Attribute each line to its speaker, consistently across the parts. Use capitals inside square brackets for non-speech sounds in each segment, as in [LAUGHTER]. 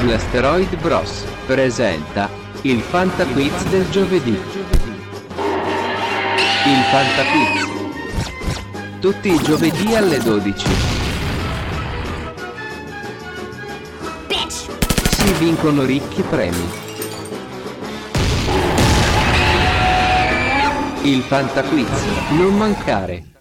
Speaker 1: Blasteroid Bros. presenta il Fanta Quiz del giovedì. Il Fanta Quiz. Tutti i giovedì alle 12. Si vincono ricchi premi. Il Fanta Quiz. Non mancare.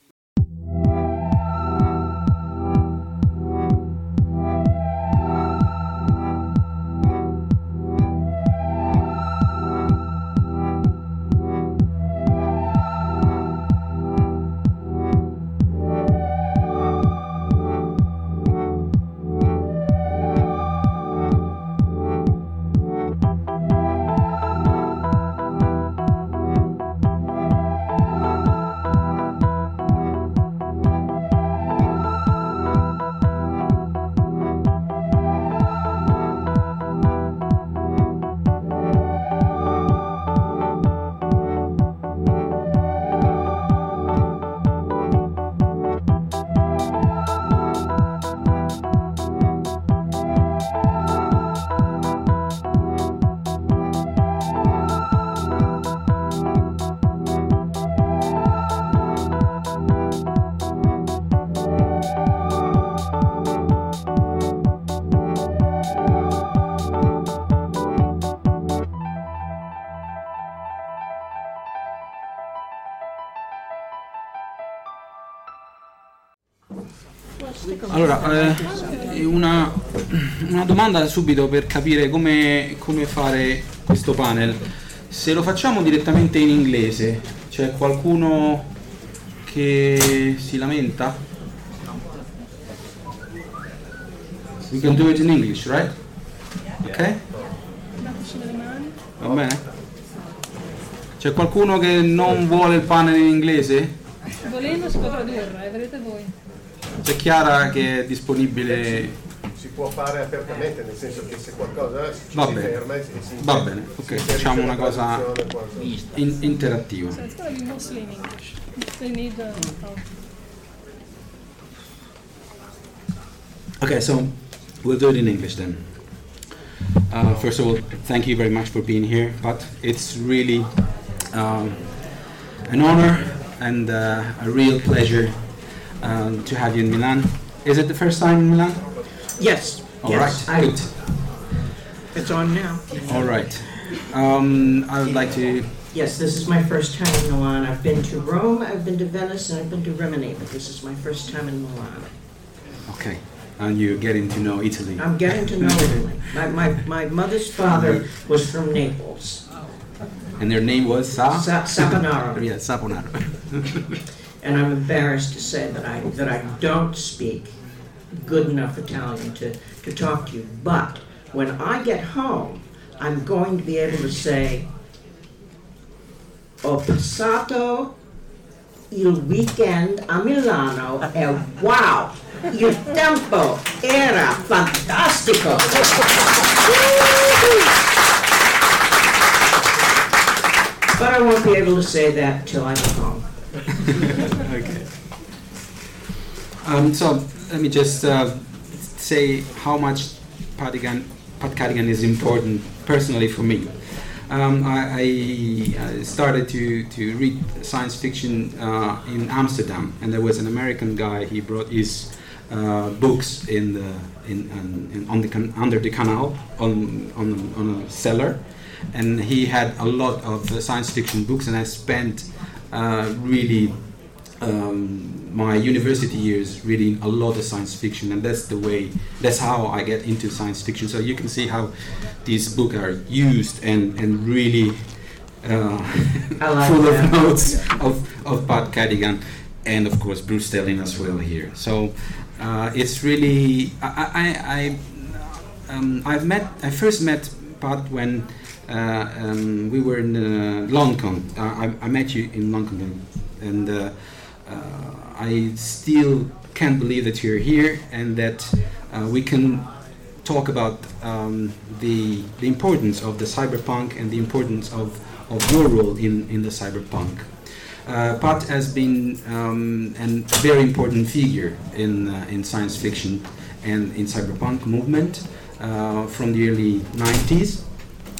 Speaker 2: Domanda subito per capire come, come fare questo panel. Se lo facciamo direttamente in inglese, c'è qualcuno che si lamenta? We can do it in English, right? Ok? Va bene? C'è qualcuno che non vuole il panel in inglese?
Speaker 3: Volendo si può tradurre, eh, vedete voi.
Speaker 2: C'è Chiara che è disponibile.
Speaker 4: Si può fare apertamente, nel senso che se qualcosa ci
Speaker 2: Va
Speaker 4: si
Speaker 2: bene.
Speaker 4: ferma e si si
Speaker 2: Va bene, ok, facciamo una cosa in- interattiva.
Speaker 3: So it's gonna be mostly in English. They need uh.
Speaker 2: Okay, so we'll do it in English then. Uh, first of all, thank you very much for being here, but it's really um, an honor and uh, a real pleasure um, to have you in Milan. Is it the first time in Milan?
Speaker 5: Yes.
Speaker 2: All
Speaker 5: yes,
Speaker 2: right,
Speaker 5: I-
Speaker 2: good.
Speaker 5: It's on now.
Speaker 2: All right. Um, I would like to.
Speaker 5: Yes, this is my first time in Milan. I've been to Rome, I've been to Venice, and I've been to Rimini, but this is my first time in Milan.
Speaker 2: Okay, and you're getting to know Italy.
Speaker 5: I'm getting to know Italy. My, my, my mother's father was from Naples,
Speaker 2: And their name was Sa.
Speaker 5: Sa- Saponaro,
Speaker 2: Yeah, Saponaro. [LAUGHS]
Speaker 5: and I'm embarrassed to say that I, that I don't speak good enough Italian to, to talk to you. But when I get home, I'm going to be able to say, Ho passato il weekend a Milano e wow, il tempo era fantastico. But I won't be able to say that till I get home. [LAUGHS]
Speaker 2: okay. Um, so let me just uh, say how much Padigan, Pat Cadigan is important personally for me. Um, I, I started to, to read science fiction uh, in Amsterdam, and there was an American guy. He brought his uh, books in the in, in, in on the can, under the canal on on on a cellar, and he had a lot of uh, science fiction books, and I spent uh, really um, my university years reading a lot of science fiction, and that's the way, that's how I get into science fiction. So you can see how these books are used and, and really uh, [LAUGHS]
Speaker 5: like
Speaker 2: full
Speaker 5: that.
Speaker 2: of notes of, of Pat Cadigan and of course Bruce Sterling as well here. So uh, it's really, I, I, I, um, I've met, I first met Pat when uh, um, we were in uh, Loncon. Uh, I, I met you in Loncon, and uh, uh, I still can't believe that you're here and that uh, we can talk about um, the the importance of the cyberpunk and the importance of, of your role in, in the cyberpunk. Uh, Pat has been um, a very important figure in, uh, in science fiction and in cyberpunk movement. uh, from the early 90s.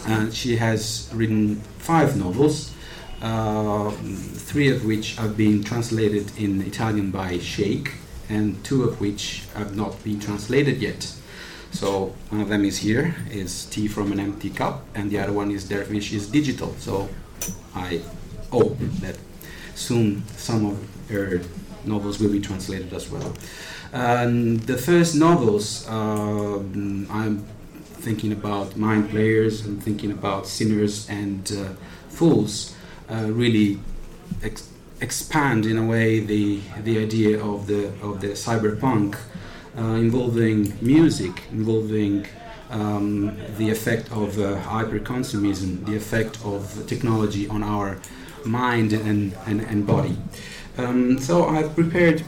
Speaker 2: And she has written five novels, uh, three of which have been translated in Italian by Shake, and two of which have not been translated yet. So one of them is here, is Tea from an Empty Cup, and the other one is Dervish is Digital. So I hope that soon some of her novels will be translated as well. The first novels, um, I'm thinking about Mindplayers and thinking about Synners and uh, fools, uh, really ex- expand in a way the the idea of the of the cyberpunk, uh, involving music, involving um, the effect of uh, hyperconsumism, the effect of technology on our mind and, and, and body. Um, so I've prepared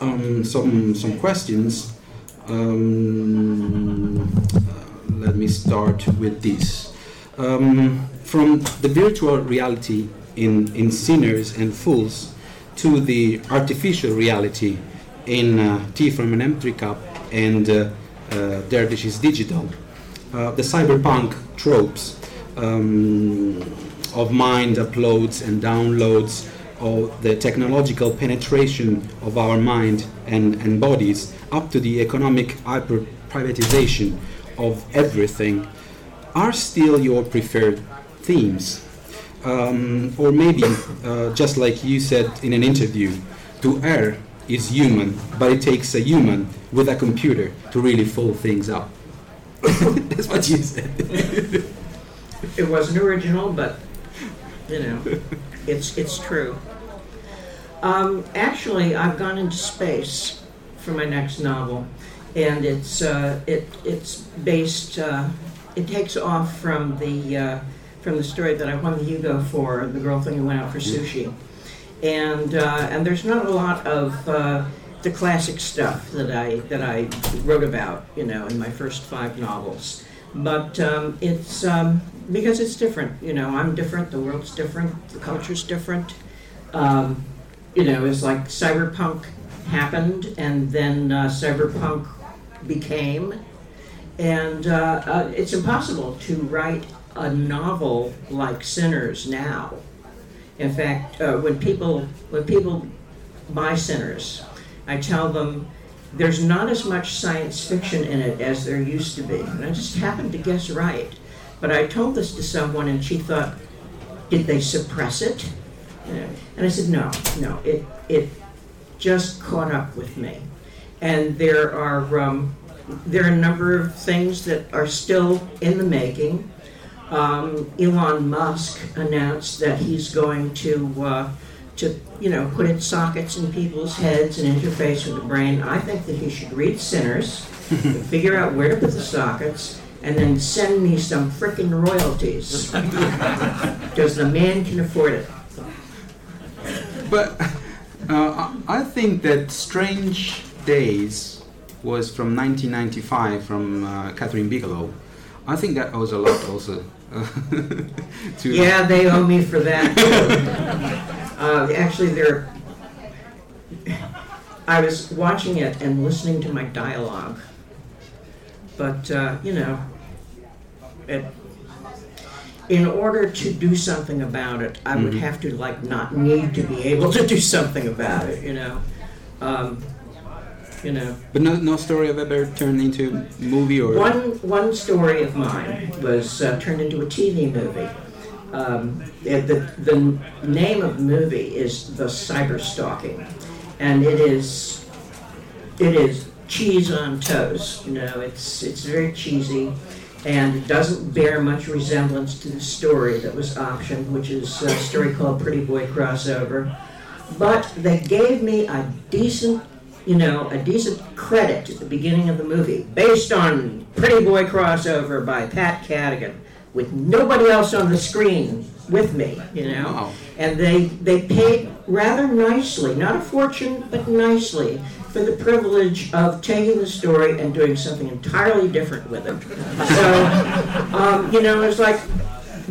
Speaker 2: um, some some questions. Um, uh, let me start with this. Um, from the virtual reality in, in Synners and fools to the artificial reality in uh, Tea from an Empty Cup and uh, uh, Dervish is Digital, uh, the cyberpunk tropes um, of mind uploads and downloads, or the technological penetration of our mind and, and bodies, up to the economic hyper privatization of everything, are still your preferred themes. Um, or maybe, uh, just like you said in an interview, to err is human, but it takes a human with a computer to really follow things up. [LAUGHS] That's what you said.
Speaker 5: It wasn't original, but you know, it's it's true. Um, actually, I've gone into space for my next novel, and it's uh, it it's based. Uh, it takes off from the uh, from the story that I won the Hugo for, the girl thing who went out for sushi, and uh, and there's not a lot of uh, the classic stuff that I that I wrote about, you know, in my first five novels. But um, it's um, because it's different. You know, I'm different. The world's different. The culture's different. Um, you know, it's like cyberpunk happened, and then uh, cyberpunk became, and uh, uh, it's impossible to write a novel like Synners now. In fact, uh, when people when people buy Synners, I tell them there's not as much science fiction in it as there used to be, and I just happened to guess right. But I told this to someone, and she thought, "Did they suppress it?" And I said, "No, no. It it just caught up with me." And there are um, there are a number of things that are still in the making. Um, Elon Musk announced that he's going to uh, to you know put in sockets in people's heads and interface with the brain. I think that he should read Synners, [LAUGHS] figure out where to put the sockets, and then send me some frickin' royalties [LAUGHS] because the man can afford it.
Speaker 2: But uh, I I think that Strange Days was from 1995 from uh, Kathryn Bigelow. I think that owes a lot also [LAUGHS] to
Speaker 5: Yeah, they owe me for that. [LAUGHS] uh, actually, they're. I was watching it and listening to my dialogue, but uh, you know, it. In order to do something about it, I would
Speaker 2: Mhm.
Speaker 5: have to like not need to be able to do something about it. You know, um, you know.
Speaker 2: But no, no story have ever turned into movie or
Speaker 5: One one story of mine was uh, turned into a TV movie. Um, the, the the name of the movie is The Cyber Stalking, and it is it is cheese on toast. You know, it's it's very cheesy, and it doesn't bear much resemblance to the story that was optioned, which is a story called Pretty Boy Crossover. But they gave me a decent you know, a decent credit at the beginning of the movie, based on Pretty Boy Crossover by Pat Cadigan, with nobody else on the screen with me, you know.
Speaker 2: Wow.
Speaker 5: And they they paid rather nicely, not a fortune, but nicely, for the privilege of taking the story and doing something entirely different with it. So, um, you know, it's like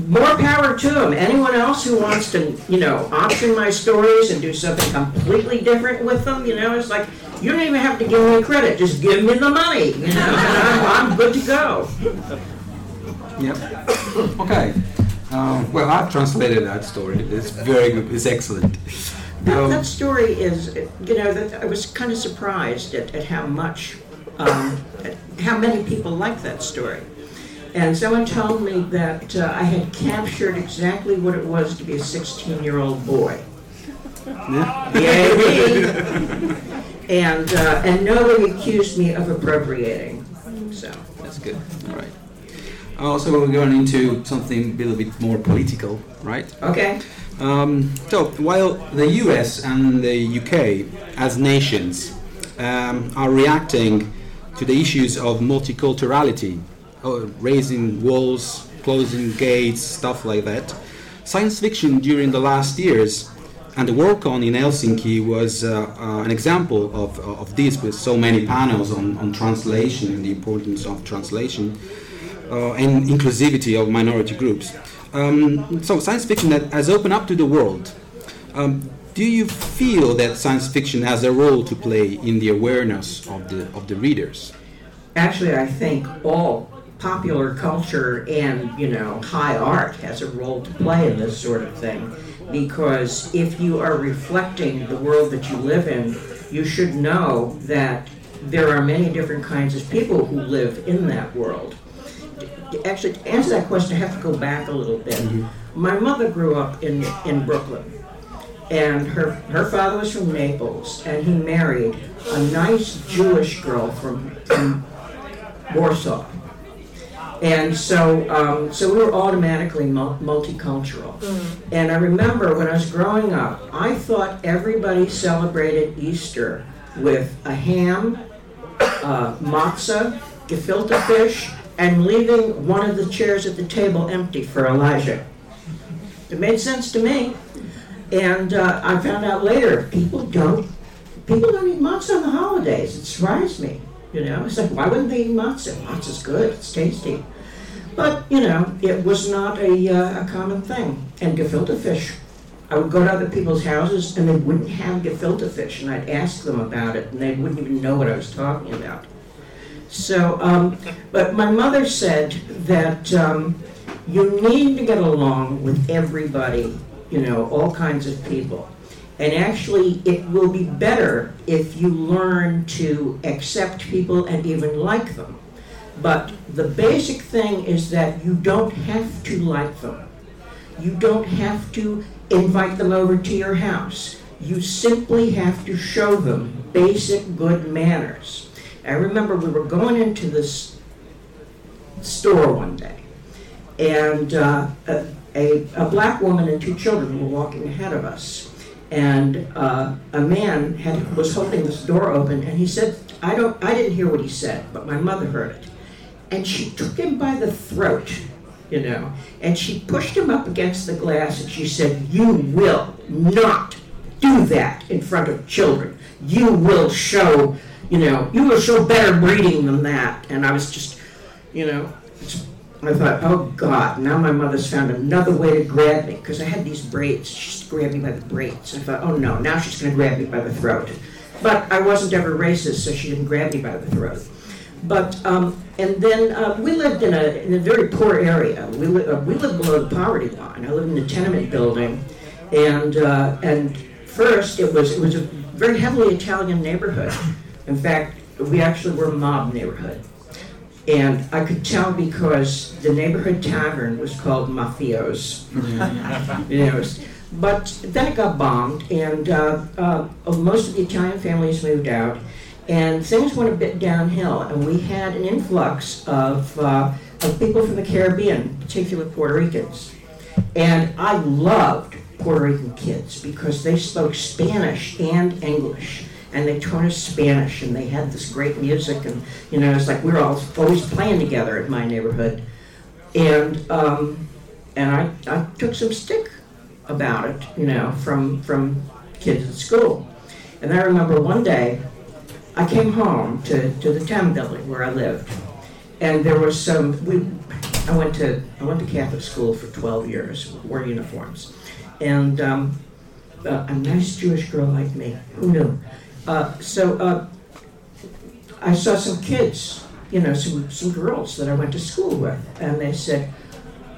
Speaker 5: more power to them. Anyone else who wants to, you know, option my stories and do something completely different with them, you know, it's like You don't even have to give me credit. Just give me the money. You know, I'm, I'm good to go.
Speaker 2: Yep. Okay. Um, well, I've translated that story. It's very good. It's excellent.
Speaker 5: That,
Speaker 2: Um,
Speaker 5: that story is, you know, that I was kind of surprised at, at how much, um, at how many people like that story. And someone told me that uh, I had captured exactly what it was to be a 16 year old boy.
Speaker 2: yeah.
Speaker 5: Yay me! [LAUGHS] And, uh, and nobody accused me of appropriating. So,
Speaker 2: That's good. All right. Also, we're going into something a little bit more political, right?
Speaker 5: okay.
Speaker 2: Um, so, while the US and the UK, as nations, um, are reacting to the issues of multiculturality, uh, raising walls, closing gates, stuff like that, science fiction during the last years and the WorldCon in Helsinki was uh, uh, an example of, of this with so many panels on, on translation and the importance of translation uh, and inclusivity of minority groups. Um, so science fiction that has opened up to the world. Um, do you feel that science fiction has a role to play in the awareness of the of the readers?
Speaker 5: Actually, I think all popular culture and, you know, high art has a role to play in this sort of thing. Because if you are reflecting the world that you live in, you should know that there are many different kinds of people who live in that world. Actually, to answer that question, I have to go back a little bit. Mm-hmm. My mother grew up in, in Brooklyn and her her father was from Naples, and he married a nice Jewish girl from, from Warsaw. And so, um, so we were automatically mul- multicultural. And I remember when I was growing up, I thought everybody celebrated Easter with a ham, uh, matzah, gefilte fish, and leaving one of the chairs at the table empty for Elijah. It made sense to me. And uh, I found out later, people don't, people don't eat matzah on the holidays. It surprised me. You know, it's like, why wouldn't they eat matzah? Matzah's good, it's tasty. But, you know, it was not a, uh, a common thing. And gefilte fish. I would go to other people's houses and they wouldn't have gefilte fish, and I'd ask them about it, and they wouldn't even know what I was talking about. So, um, but my mother said that um, you need to get along with everybody, you know, all kinds of people. And actually, it will be better if you learn to accept people and even like them. But the basic thing is that you don't have to like them. You don't have to invite them over to your house. You simply have to show them basic good manners. I remember we were going into this store one day, and uh, a, a, a black woman and two children were walking ahead of us. And uh, a man had, was holding this door open, and he said, I, don't, I didn't hear what he said, but my mother heard it. And she took him by the throat, you know, and she pushed him up against the glass, and she said, You will not do that in front of children. You will show, you know, you will show better breeding than that. And I was just, you know, I thought, oh God, now my mother's found another way to grab me because I had these braids. She used to me by the braids. I thought, oh no, now she's going to grab me by the throat. But I wasn't ever racist, so she didn't grab me by the throat. But um, and then uh, we lived in a in a very poor area. We li- uh, we lived below the poverty line. I lived in a tenement building, and uh, and first it was it was a very heavily Italian neighborhood. In fact, we actually were a mob neighborhood. And I could tell because the neighborhood tavern was called Mafios. [LAUGHS] you know, but then it got bombed, and uh, uh, most of the Italian families moved out, and things went a bit downhill. And we had an influx of, uh, of people from the Caribbean, particularly Puerto Ricans. And I loved Puerto Rican kids because they spoke Spanish and English. And they taught us Spanish, and they had this great music, and you know, it's like we were all always playing together in my neighborhood. And um, and I, I took some stick about it, you know, from from kids at school. And I remember one day I came home to, to the town building where I lived, and there was some. We, I went to I went to Catholic school for 12 years, wore uniforms, and um, a, a nice Jewish girl like me, who knew? Uh, so uh, I saw some kids, you know, some, some girls that I went to school with, and they said,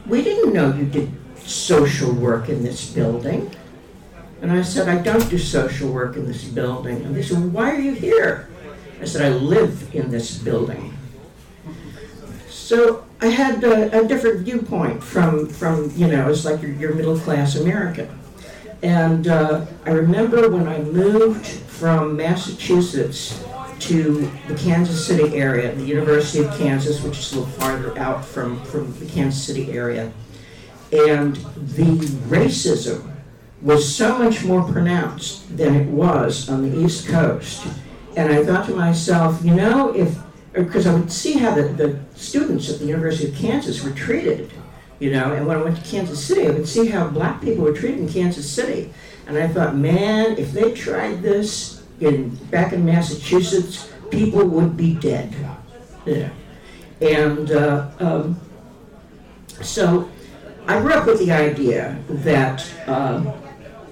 Speaker 5: We didn't know you did social work in this building. And I said, I don't do social work in this building. And they said, Why are you here? I said, I live in this building. So I had a, a different viewpoint from, from, you know, it's like your, your middle class American. And uh, I remember when I moved from Massachusetts to the Kansas City area, the University of Kansas, which is a little farther out from, from the Kansas City area. And the racism was so much more pronounced than it was on the East Coast. And I thought to myself, you know, if, uh, because I would see how the, the students at the University of Kansas were treated, you know, and when I went to Kansas City, I could see how black people were treated in Kansas City. And I thought, man, if they tried this in back in Massachusetts, people would be dead. Yeah. And uh, um, so I grew up with the idea that uh,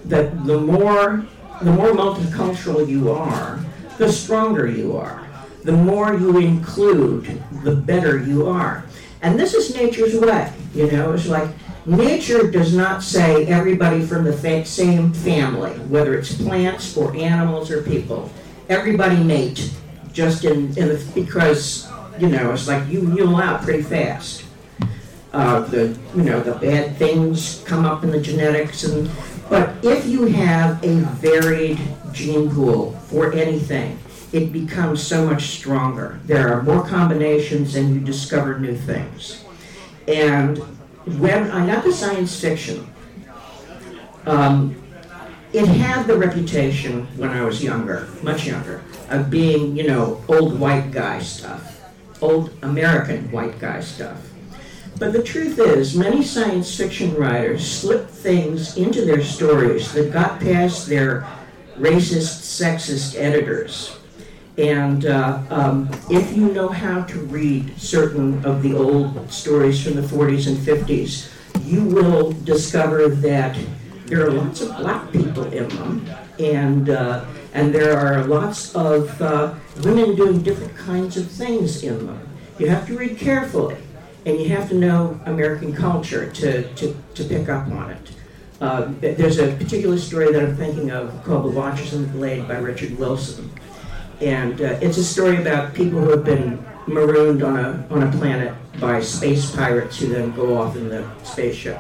Speaker 5: that the more the more multicultural you are, the stronger you are. The more you include, the better you are. And this is nature's way. You know, it's like nature does not say everybody from the fa- same family, whether it's plants or animals or people. Everybody mate, just in, in the, because you know it's like you mule out pretty fast. Uh, the you know the bad things come up in the genetics and but if you have a varied gene pool for anything, it becomes so much stronger. There are more combinations and you discover new things. And when I got to science fiction, um, it had the reputation when I was younger, much younger, of being, you know, old white guy stuff, old American white guy stuff. But the truth is, many science fiction writers slipped things into their stories that got past their racist, sexist editors. And uh, um, if you know how to read certain of the old stories from the 40s and 50s, you will discover that there are lots of black people in them, and uh, and there are lots of uh, women doing different kinds of things in them. You have to read carefully, and you have to know American culture to, to, to pick up on it. Uh, there's a particular story that I'm thinking of called The Watchers in the Glade by Richard Wilson. And uh, it's a story about people who have been marooned on a, on a planet by space pirates who then go off in the spaceship.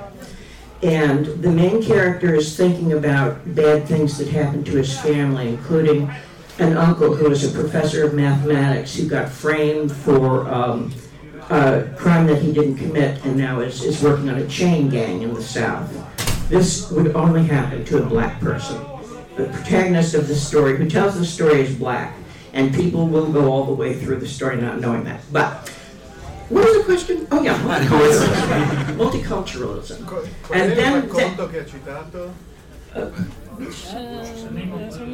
Speaker 5: And the main character is thinking about bad things that happened to his family, including an uncle who was a professor of mathematics who got framed for um, a crime that he didn't commit and now is, is working on a chain gang in the South. This would only happen to a black person. The protagonist of the story, who tells the story, is black, and people will go all the way through the story not knowing that. But what was the question? Oh yeah, [LAUGHS] multiculturalism.
Speaker 4: Qual
Speaker 5: And
Speaker 4: è
Speaker 5: then-
Speaker 4: racconto che ha citato?
Speaker 3: Which, uh,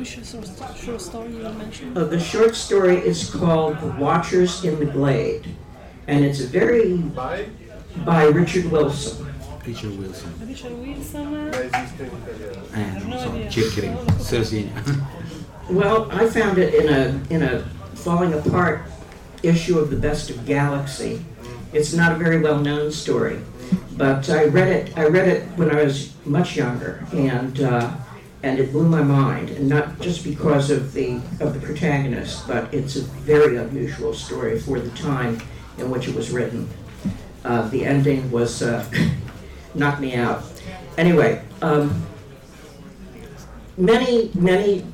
Speaker 3: short, short story you mentioned?
Speaker 5: Uh, the short story is called The Watchers in the Glade, and it's very
Speaker 4: By?
Speaker 5: by Richard Wilson.
Speaker 2: Richard Wilson.
Speaker 3: Richard Wilson.
Speaker 4: Ma esiste.
Speaker 2: Eh, non so,
Speaker 3: No idea.
Speaker 2: cercheremo.
Speaker 3: Non [LAUGHS]
Speaker 5: Well, I found it in a in a falling apart issue of the Best of Galaxy. It's not a very well known story, but I read it. I read it when I was much younger, and uh, and it blew my mind. And not just because of the of the protagonist, but it's a very unusual story for the time in which it was written. Uh, the ending was uh, [COUGHS] knocked me out. Anyway, um, many many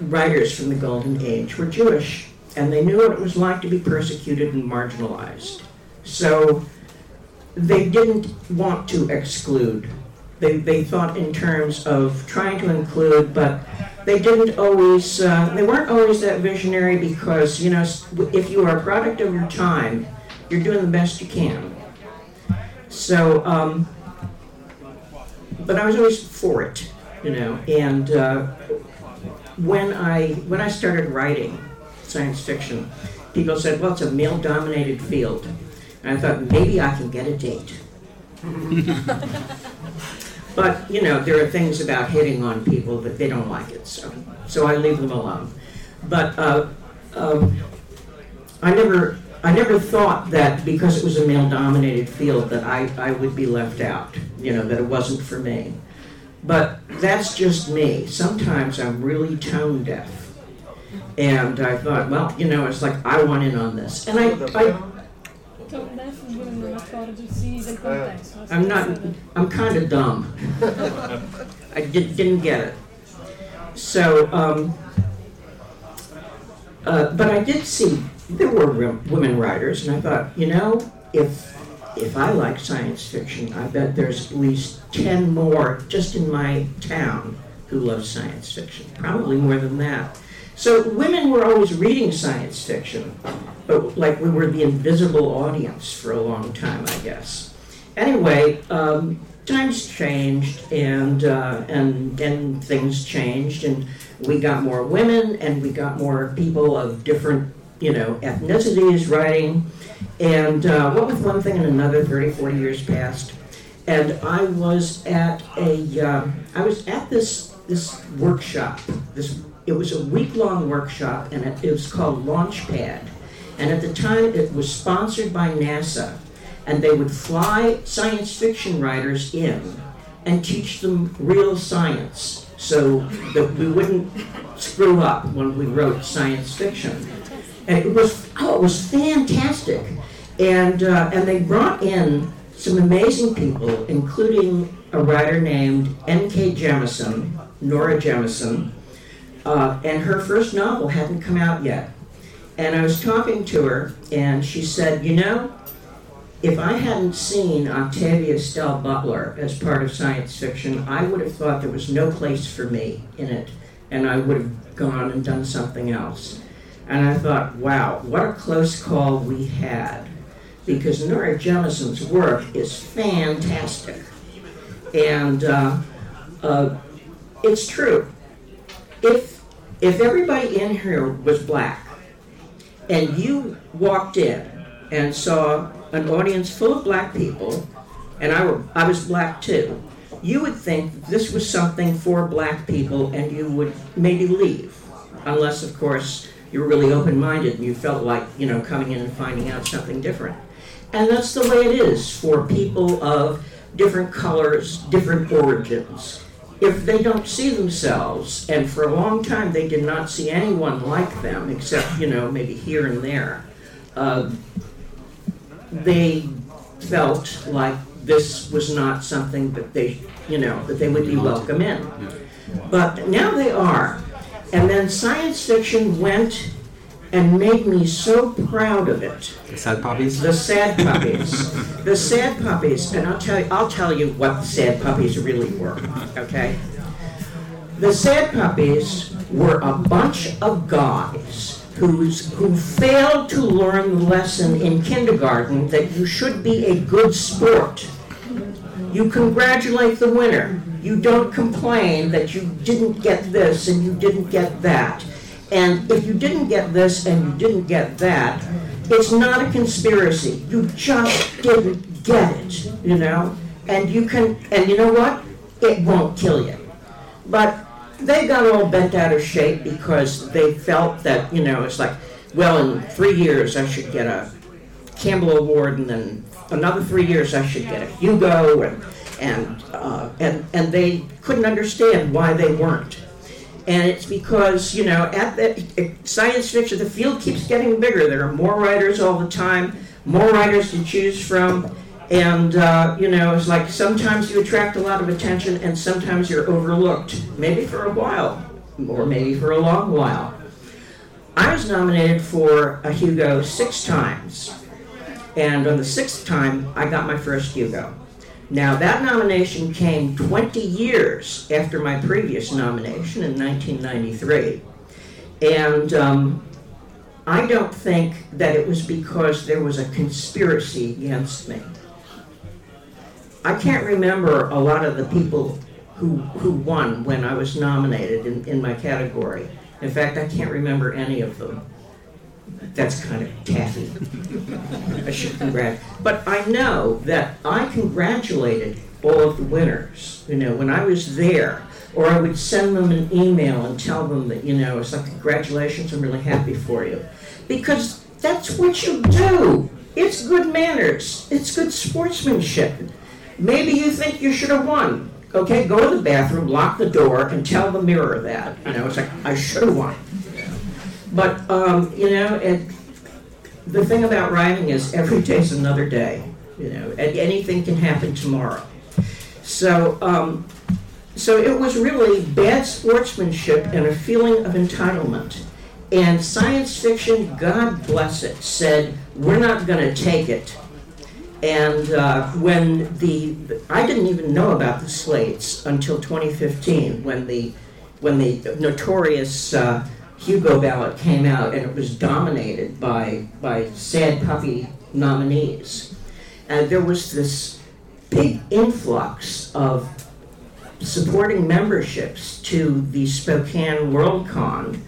Speaker 5: writers from the Golden Age were Jewish, and they knew what it was like to be persecuted and marginalized. So they didn't want to exclude. They, they thought in terms of trying to include, but they didn't always, uh, they weren't always that visionary because, you know, if you are a product of your time, you're doing the best you can. So, um, but I was always for it, you know, and uh, when I when I started writing science fiction, people said, "Well, it's a male-dominated field," and I thought maybe I can get a date. [LAUGHS] but you know, there are things about hitting on people that they don't like it, so so I leave them alone. But uh, um, I never, I never thought that because it was a male-dominated field that I, I would be left out. You know, that it wasn't for me. But that's just me. Sometimes I'm really tone deaf. And I thought, well, you know, it's like I want in on this. And I, I. I'm not, I'm kind of dumb. [LAUGHS] I did, didn't get it. So, um, uh, but I did see there were wo- women writers, and I thought, you know, if if I like science fiction, I bet there's at least ten more just in my town who love science fiction. Probably more than that. So women were always reading science fiction, but like we were the invisible audience for a long time, I guess. Anyway, um, times changed, and uh, and and things changed, and we got more women, and we got more people of different, you know, ethnicities writing. And uh, what with one thing and another, 30, 40 years passed, and I was at a, uh, I was at this this workshop. This it was a week long workshop, and it, it was called Launchpad. And at the time, it was sponsored by NASA, and they would fly science fiction writers in and teach them real science, so that we wouldn't screw up when we wrote science fiction. And it was oh, it was fantastic, and uh, and they brought in some amazing people, including a writer named N.K. Jemisin, Nora Jemisin, uh, and her first novel hadn't come out yet. And I was talking to her, and she said, You know, if I hadn't seen Octavia Estelle Butler as part of science fiction, I would have thought there was no place for me in it, and I would have gone and done something else. And I thought, wow, what a close call we had, because Nora Jemisin's work is fantastic. And uh, uh, it's true. If, if everybody in here was black, and you walked in and saw an audience full of black people, and I, were, I was black too, you would think this was something for black people and you would maybe leave. Unless, of course, you were really open minded and you felt like, you know, coming in and finding out something different. And that's the way it is for people of different colors, different origins. If they don't see themselves, and for a long time they did not see anyone like them, except, you know, maybe here and there, uh, they felt like this was not something that they, you know, that they would be welcome in. But now they are. And then science fiction went and made me so proud of it.
Speaker 2: The Sad puppies.
Speaker 5: The sad puppies. the sad puppies, and I'll tell you I'll tell you what the sad puppies really were, okay? The sad puppies were a bunch of guys who's, who failed to learn the lesson in kindergarten that you should be a good sport. You congratulate the winner. You don't complain that you didn't get this and you didn't get that. And if you didn't get this and you didn't get that, it's not a conspiracy. You just didn't get it, you know? And you can, and you know what? It won't kill you. But they got all bent out of shape because they felt that, you know, it's like, well, in three years I should get a Campbell Award, and then another three years I should get a Hugo, and and uh, and and they couldn't understand why they weren't. And it's because you know at the science fiction, the field keeps getting bigger. There are more writers all the time, more writers to choose from, and uh, you know it's like sometimes you attract a lot of attention, and sometimes you're overlooked, maybe for a while, or maybe for a long while. I was nominated for a Hugo six times. And on the sixth time, I got my first Hugo. Now, that nomination came 20 years after my previous nomination in 1993. And um, I don't think that it was because there was a conspiracy against me. I can't remember a lot of the people who, who won when I was nominated in, in my category. In fact, I can't remember any of them. That's kind of taffy. I should congratulate. But I know that I congratulated all of the winners. You know, when I was there, or I would send them an email and tell them that, you know, it's like, congratulations, I'm really happy for you. Because that's what you do. It's good manners, it's good sportsmanship. Maybe you think you should have won. Okay, go to the bathroom, lock the door, and tell the mirror that. You know, it's like, I should have won. But, um, you know, and the thing about writing is every day's another day. You know, and anything can happen tomorrow. So, um, so it was really bad sportsmanship and a feeling of entitlement. And science fiction, God bless it, said, we're not going to take it. And uh, when the, I didn't even know about the slates until 2015, when the, when the notorious uh, Hugo ballot came out, and it was dominated by by sad puppy nominees. And there was this big influx of supporting memberships to the Spokane Worldcon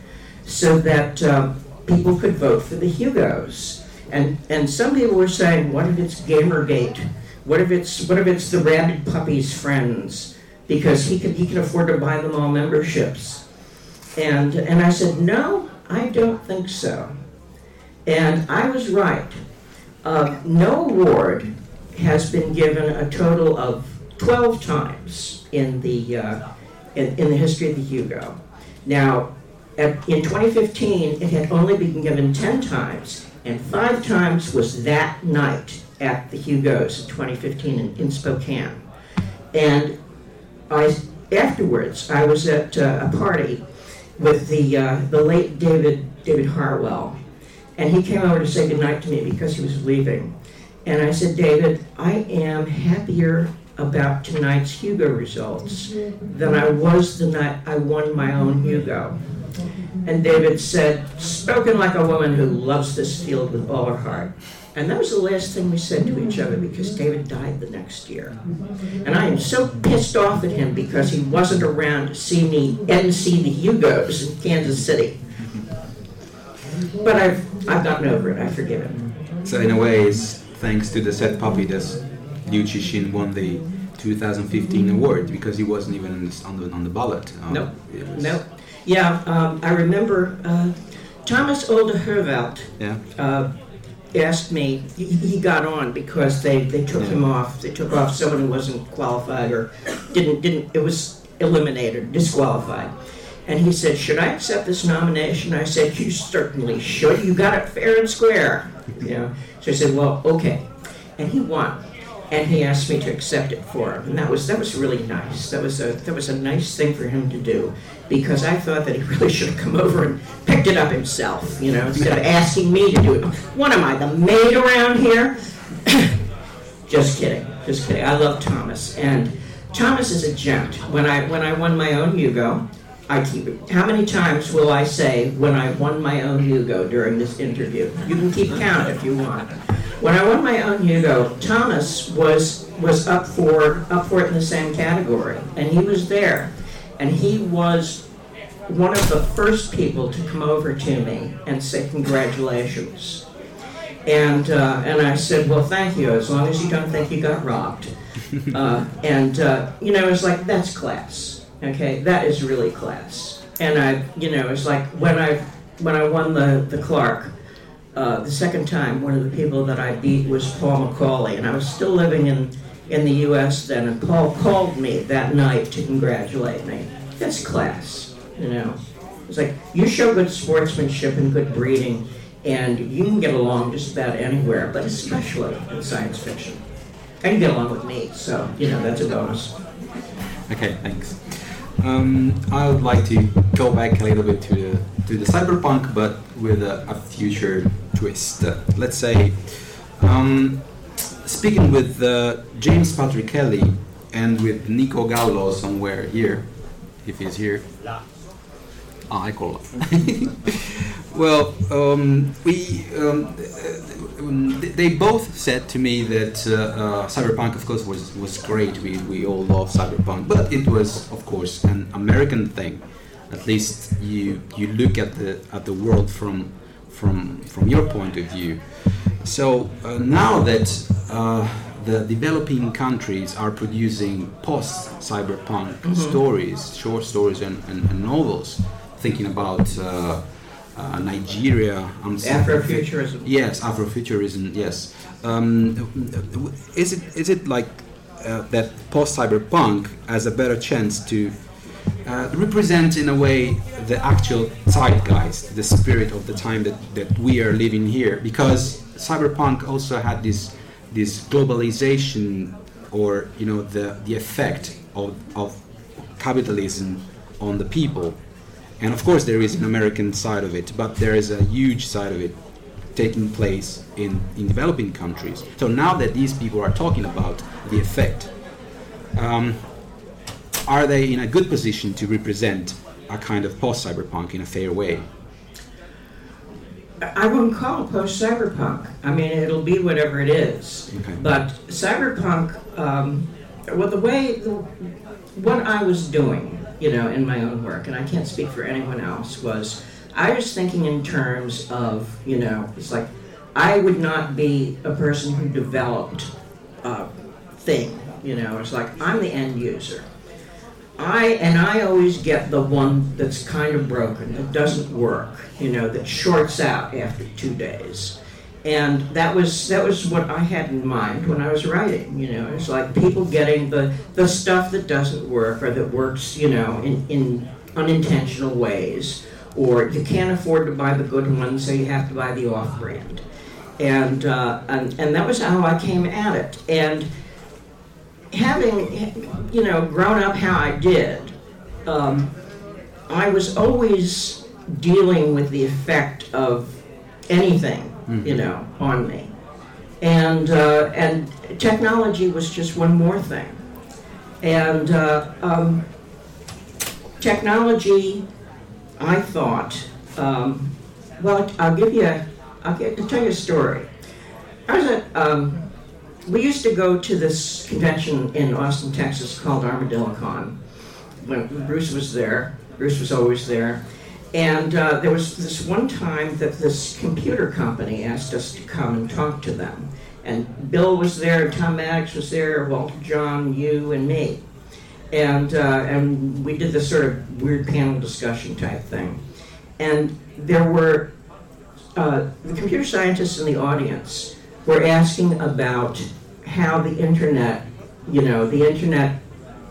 Speaker 5: so that uh, people could vote for the Hugos. And, and some people were saying, what if it's Gamergate? What if it's, what if it's the rabid puppy's friends? Because he can, he can afford to buy them all memberships. And, and I said, no, I don't think so. And I was right. Uh, no award has been given a total of 12 times in the, uh, in, in the history of the Hugo. Now, at, in 2015, it had only been given 10 times, and five times was that night at the Hugos in 2015 in, in Spokane. And I, afterwards, I was at uh, a party with the, uh, the late David, David Hartwell, and he came over to say goodnight to me because he was leaving. And I said, David, I am happier about tonight's Hugo results than I was the night I won my own Hugo. And David said, spoken like a woman who loves this field with all her heart. And that was the last thing we said to each other because David died the next year. And I am so pissed off at him because he wasn't around to see me MC the Hugos in Kansas City. But I've, I've gotten over it. I forgive him.
Speaker 2: So in a way, it's thanks to the sad puppy that Liu Cixin won the 2015 award because he wasn't even on the, on the ballot.
Speaker 5: Um, nope. Nope. Yeah, um, I remember uh, Thomas Olde Heuvelt
Speaker 2: yeah.
Speaker 5: uh, asked me, he, he, got on because they, they took him off. They took off someone who wasn't qualified or didn't, didn't, it was eliminated, disqualified. And he said, Should I accept this nomination? I said, You certainly should. You got it fair and square. You know? So I said, Well, okay. And he won. And he asked me to accept it for him. And that was that was really nice. That was a that was a nice thing for him to do because I thought that he [LAUGHS] really should have come over and picked it up himself, you know, instead of asking me to do it. What am I, the maid around here? [COUGHS] just kidding. Just kidding. I love Thomas. And Thomas is a gent. When I when I won my own Hugo, I keep it. How many times will I say when I won my own Hugo during this interview? You can keep count if you want. When I won my own Hugo, Thomas was was up for up for it in the same category, and he was there, and he was one of the first people to come over to me and say congratulations. And uh, and I said, well, thank you. As long as you don't think you got robbed. [LAUGHS] Uh, and uh, you know, it's like that's class. Okay, that is really class. And I, you know, it's like when I when I won the the Clark. Uh, the second time, one of the people that I beat was Paul McAuley, and I was still living in, in the U.S. then, and Paul called me that night to congratulate me. That's class, you know. It's like you show good sportsmanship and good breeding, and you can get along just about anywhere, but especially in science fiction. And you get along with me, so you know that's a bonus.
Speaker 2: Okay, thanks. Um, I would like to go back a little bit to the, to the cyberpunk, but with a, a future twist. Uh, let's say, um, speaking with uh, James Patrick Kelly and with Nico Gallo somewhere here, if he's here. Ah, eccolo. [LAUGHS] well, um, we um, they both said to me that uh, uh, Cyberpunk, of course, was was great. We we all love Cyberpunk, but it was, of course, an American thing. At least you you look at the at the world from from from your point of view. So uh, now that uh, the developing countries are producing post-cyberpunk stories, short stories and, and, and novels, thinking about uh, Nigeria. I'm
Speaker 5: Afrofuturism.
Speaker 2: Yes, Afrofuturism. Yes. Um, is it is it like uh, that post cyberpunk has a better chance to uh, represent in a way the actual zeitgeist, the spirit of the time that, that we are living here? Because cyberpunk also had this this globalization or you know the the effect of, of capitalism on the people and of course, there is an American side of it, but there is a huge side of it taking place in, in developing countries. So now that these people are talking about the effect, um, are they in a good position to represent a kind of post cyberpunk in a fair way?
Speaker 5: I wouldn't call it post cyberpunk. I mean, it'll be whatever it is.
Speaker 2: Okay.
Speaker 5: But cyberpunk, um, well, the way, the, what I was doing, you know, in my own work, and I can't speak for anyone else, was I was thinking in terms of, you know, it's like I would not be a person who developed a thing, you know, it's like I'm the end user. I and I always get the one that's kind of broken, that doesn't work, you know, that shorts out after two days. And that was that was what I had in mind when I was writing. You know, it's like people getting the the stuff that doesn't work or that works, you know, in, in unintentional ways, or you can't afford to buy the good ones, so you have to buy the off-brand. And uh, and and that was how I came at it. And having you know grown up how I did, um, I was always dealing with the effect of anything you know on me, and uh, and technology was just one more thing, and uh, um, technology, I thought. Um, well, I'll give you. I'll, get, I'll tell you a story. I was at um, we used to go to this convention in Austin, Texas called Armadillo Con. When Bruce was there, Bruce was always there. And uh, there was this one time that this computer company asked us to come and talk to them. And Bill was there, Tom Maddox was there, Walter Jon, you, and me. And, uh, and we did this sort of weird panel discussion type thing. And there were uh, the computer scientists in the audience were asking about how the internet, you know, the internet,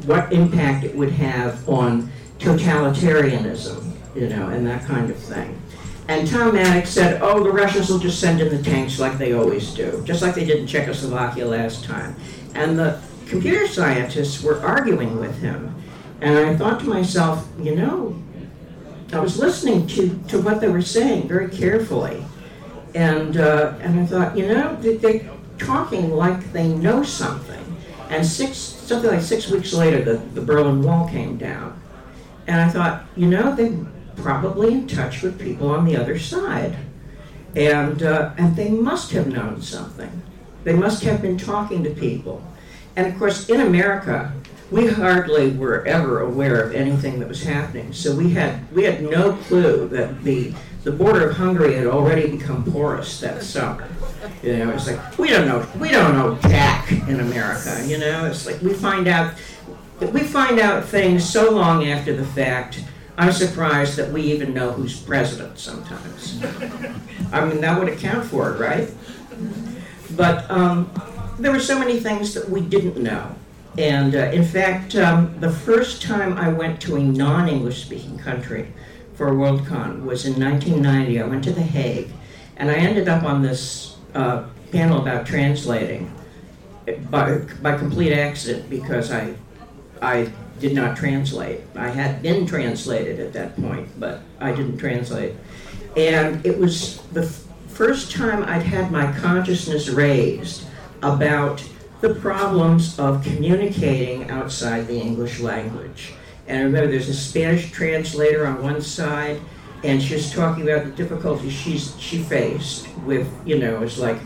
Speaker 5: what impact it would have on totalitarianism, you know, and that kind of thing. And Tom Maddox said, oh, the Russians will just send in the tanks like they always do, just like they did in Czechoslovakia last time. And the computer scientists were arguing with him. And I thought to myself, you know, I was listening to, to what they were saying very carefully. And, uh, and I thought, you know, they- they're talking like they know something. And six, something like six weeks later, the, the Berlin Wall came down. And I thought, you know, they're probably in touch with people on the other side. And, uh, and they must have known something. They must have been talking to people. And of course, in America, we hardly were ever aware of anything that was happening. So we had, we had no clue that the, the border of Hungary had already become porous that summer. You know, it's like, we don't know, we don't know jack in America, you know? It's like we find out, we find out things so long after the fact, I'm surprised that we even know who's president sometimes. I mean, that would account for it, right? But um, there were so many things that we didn't know. And uh, in fact, um, the first time I went to a non English speaking country for Worldcon was in 1990. I went to The Hague, and I ended up on this uh, panel about translating by, by complete accident because I, I did not translate. I had been translated at that point, but I didn't translate. And it was the f- first time I'd had my consciousness raised about the problems of communicating outside the English language. And I remember there's a Spanish translator on one side, and she was talking about the difficulties she's, she faced with, you know, it's like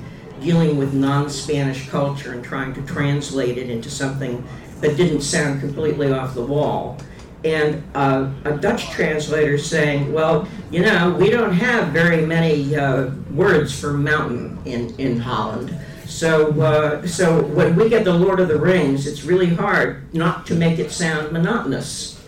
Speaker 5: dealing with non-Spanish culture and trying to translate it into something that didn't sound completely off the wall. And uh, a Dutch translator saying, well, you know, we don't have very many uh, words for mountain in, in Holland. So, uh, so when we get the Lord of the Rings, it's really hard not to make it sound monotonous.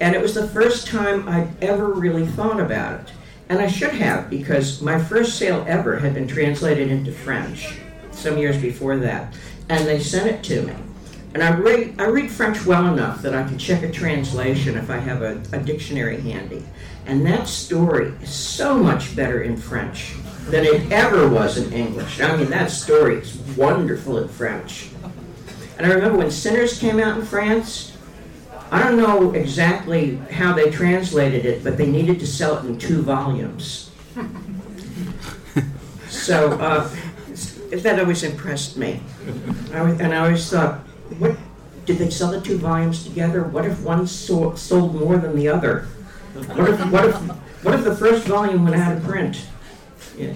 Speaker 5: And it was the first time I'd ever really thought about it. And I should have, because my first sale ever had been translated into French some years before that. And they sent it to me. And I read, I read French well enough that I can check a translation if I have a, a dictionary handy. And that story is so much better in French than it ever was in English. I mean, that story is wonderful in French. And I remember when Synners came out in France, I don't know exactly how they translated it, but they needed to sell it in two volumes. So uh, that always impressed me. I, and I always thought, what did they sell the two volumes together? What if one sold, sold more than the other? What if, what if, what if the first volume went out of print? Yeah.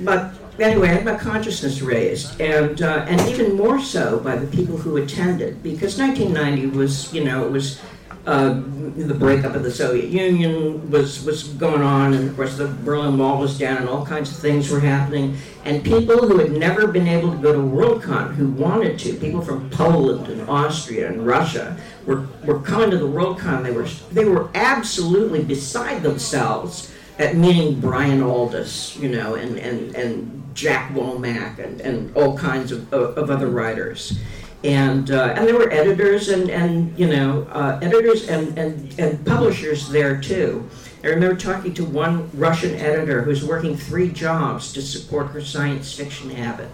Speaker 5: But anyway, I had my consciousness raised, and uh, and even more so by the people who attended, because 1990 was, you know, it was uh, the breakup of the Soviet Union was was going on, and of course the Berlin Wall was down, and all kinds of things were happening. And people who had never been able to go to Worldcon, who wanted to, people from Poland and Austria and Russia, were, were coming to the Worldcon. They were they were absolutely beside themselves at meeting Brian Aldiss, you know, and, and, and Jack Womack and, and all kinds of, of, of other writers. And, uh, and there were editors and, and you know, uh, editors and, and, and publishers there too. I remember talking to one Russian editor who's working three jobs to support her science fiction habit.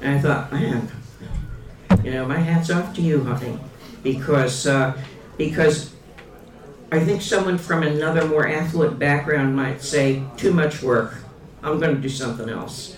Speaker 5: And I thought, man, you know, my hat's off to you, honey, because, uh, because I think someone from another more affluent background might say, too much work, I'm going to do something else.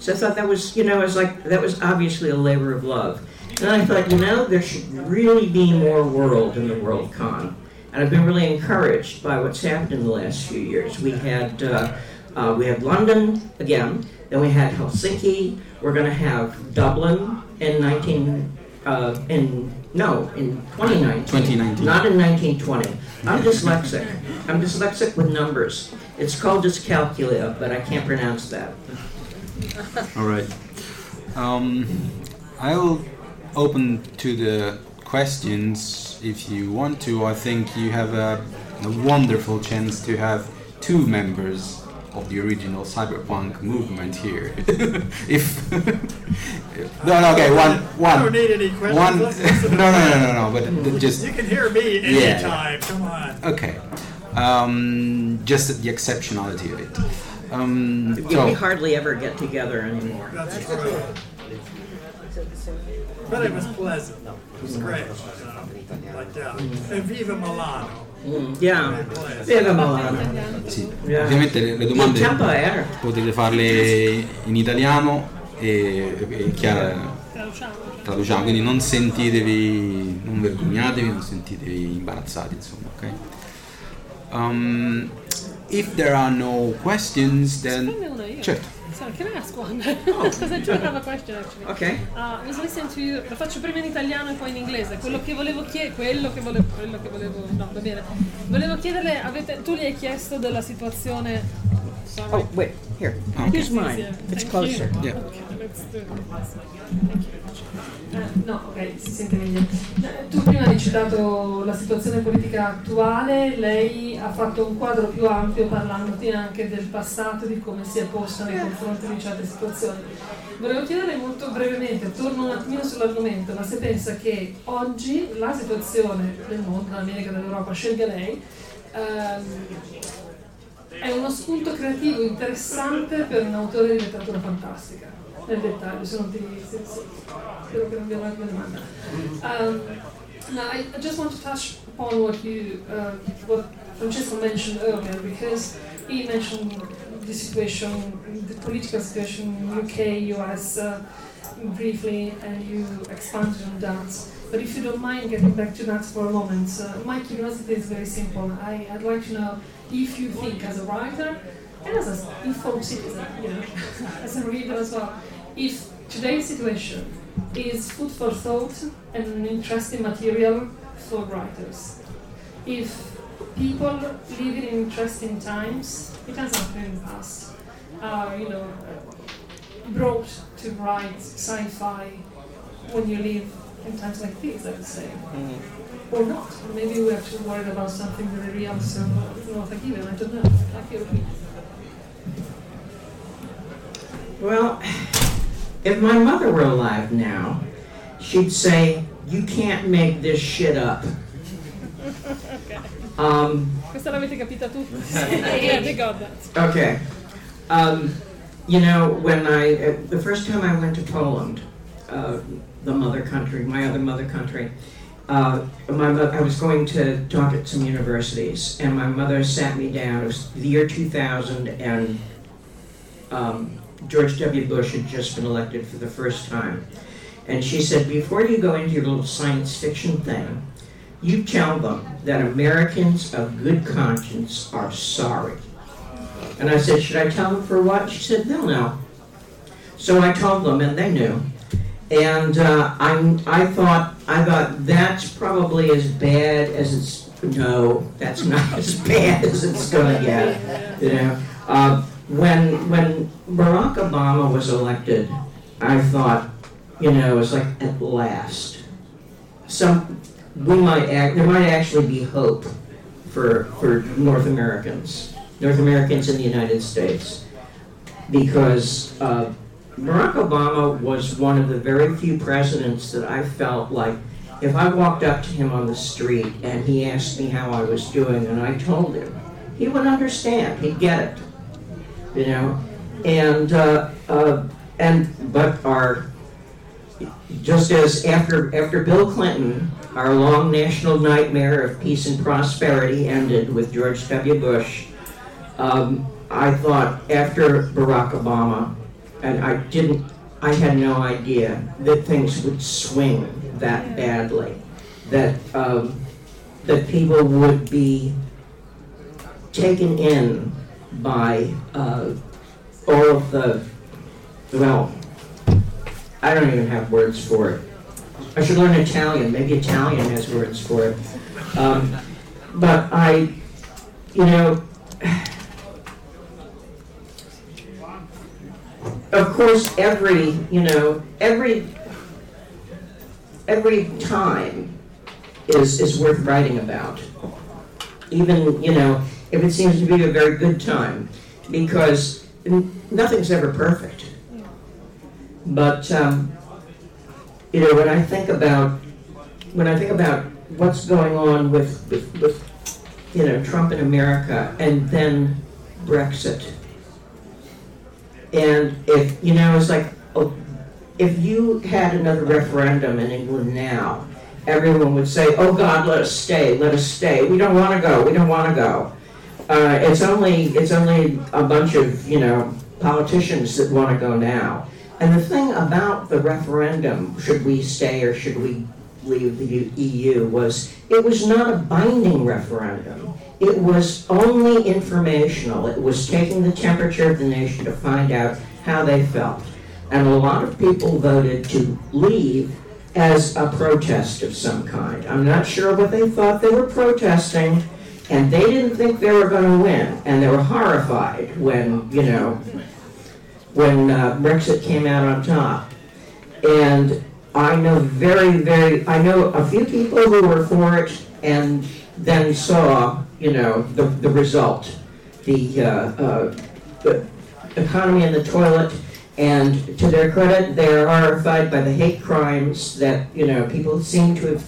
Speaker 5: So I thought that was, you know, it was like, that was obviously a labor of love. And I thought, you know, there should really be more world in the World Con. And I've been really encouraged by what's happened in the last few years. We had, uh, uh, we had London again, then we had Helsinki, we're going to have Dublin in 19, uh, in, no, in 2019.
Speaker 2: 2019.
Speaker 5: Not in 1920. I'm dyslexic. I'm dyslexic with numbers. It's called dyscalculia, but I can't pronounce that.
Speaker 2: All right. Um, I will open to the questions if you want to. I think you have a, a wonderful chance to have two members of the original cyberpunk movement here. [LAUGHS] if [LAUGHS] no, no, okay, one, one,
Speaker 6: I don't need any questions.
Speaker 2: one.
Speaker 6: Let's listen to
Speaker 2: no, no, no, no, no, but [LAUGHS] just
Speaker 6: You can hear me
Speaker 2: Yeah.
Speaker 6: anytime. Come on.
Speaker 2: okay. Um, just the exceptionality of it. Um,
Speaker 5: We
Speaker 2: so,
Speaker 5: hardly ever get together anymore.
Speaker 6: That's true. But it was pleasant. It was great. Uh, like that. And Viva Milano.
Speaker 5: Mm, yeah. Viva Milano.
Speaker 2: sì,
Speaker 5: Yeah.
Speaker 2: ovviamente le, le domande potete farle in italiano e, e Chiara
Speaker 3: Traduciamo.
Speaker 2: traduciamo, quindi non sentitevi, non vergognatevi, non sentitevi imbarazzati, insomma, ok? Um, if there are no questions, then... Certo.
Speaker 3: Sorry, can I ask one? Because I do have a question actually.
Speaker 5: Ok.
Speaker 3: Uh, I was listening to you, lo faccio prima in italiano e poi in inglese. Quello che volevo chiedere, quello che volevo, quello che volevo, no, va bene. Volevo chiederle, avete, tu gli hai chiesto della situazione. Sorry.
Speaker 5: Oh, wait, here.
Speaker 2: Okay.
Speaker 5: Here's mine. It's
Speaker 3: Thank
Speaker 5: closer.
Speaker 3: you.
Speaker 2: Yeah.
Speaker 3: Okay, let's do it. Thank you. No, ok, si sente meglio. Tu prima hai citato la situazione politica attuale, lei ha fatto un quadro più ampio parlandoti anche del passato, di come si è posta nei confronti di certe situazioni. Volevo chiedere molto brevemente, torno un attimino sull'argomento, ma se pensa che oggi la situazione del mondo, dell'America, dell'Europa, scelga lei, ehm, è uno spunto creativo interessante per un autore di letteratura fantastica. Nel dettaglio, se non ti. Se, se, spero che non vi una domanda. Um, now, I, I just want to touch upon what you, uh, what Francesco mentioned earlier, because he mentioned the situation, the political situation in UK, US, uh, briefly, and you expanded on that. But if you don't mind getting back to that for a moment, uh, my curiosity is very simple. I, I'd like to know if you think, as a writer and as an informed citizen, you know, [LAUGHS] as a reader as well, if today's situation is food for thought and an interesting material for writers. If people living in interesting times, it has happened in the past, are, you know, brought to write sci-fi when you live in times like these, I would say. Mm-hmm. Or not. Maybe we are too worried about something very real, so not forgiven. I don't know. I feel
Speaker 5: Well, if my mother were alive now, she'd say, "You can't make this shit up." [LAUGHS] Um,
Speaker 3: Questa l'avete capita tutti. [LAUGHS] yeah, they got that.
Speaker 5: okay. Um, you know, when I uh, the first time I went to Poland, uh, the mother country, my other mother country, uh, my mo- I was going to talk at some universities, and my mother sat me down. It was the year 2000, and um, George W. Bush had just been elected for the first time. And she said, before you go into your little science fiction thing, you tell them that Americans of good conscience are sorry. And I said, should I tell them for what? She said, they'll know. So I told them, and they knew. And uh, I, I thought, I thought that's probably as bad as it's. No, that's not [LAUGHS] as bad as it's gonna get. You know, uh, when when Barack Obama was elected, I thought, you know, it's like at last, some we might act. There might actually be hope for for North Americans, North Americans in the United States, because uh, Barack Obama was one of the very few presidents that I felt like if I walked up to him on the street and he asked me how I was doing and I told him, he would understand. He'd get it, you know. And uh, uh, and but our just as after after Bill Clinton, our long national nightmare of peace and prosperity ended with George W. Bush. Um, I thought after Barack Obama, and I didn't, I had no idea that things would swing that badly, that um, that people would be taken in by uh, all of the well, I don't even have words for it. I should learn Italian. Maybe Italian has words for it. Um, but I, you know, of course, every, you know, every, every time is, is worth writing about. Even, you know, if it seems to be a very good time, because nothing's ever perfect. But, um, you know, when I think about, when I think about what's going on with, with, with you know, Trump in America and then Brexit, and if, you know, it's like, oh, if you had another referendum in England now, everyone would say, oh God, let us stay, let us stay. We don't want to go, we don't want to go. Uh, it's only, it's only a bunch of, you know, politicians that want to go now. And the thing about the referendum, should we stay or should we leave the EU, was it was not a binding referendum. It was only informational. It was taking the temperature of the nation to find out how they felt. And a lot of people voted to leave as a protest of some kind. I'm not sure what they thought they were protesting, and they didn't think they were going to win. And they were horrified when, you know, when uh, Brexit came out on top. And I know very, very, I know a few people who were for it and then saw, you know, the, the result. The, uh, uh, the economy in the toilet, and to their credit, they are horrified by the hate crimes that, you know, people seem to have,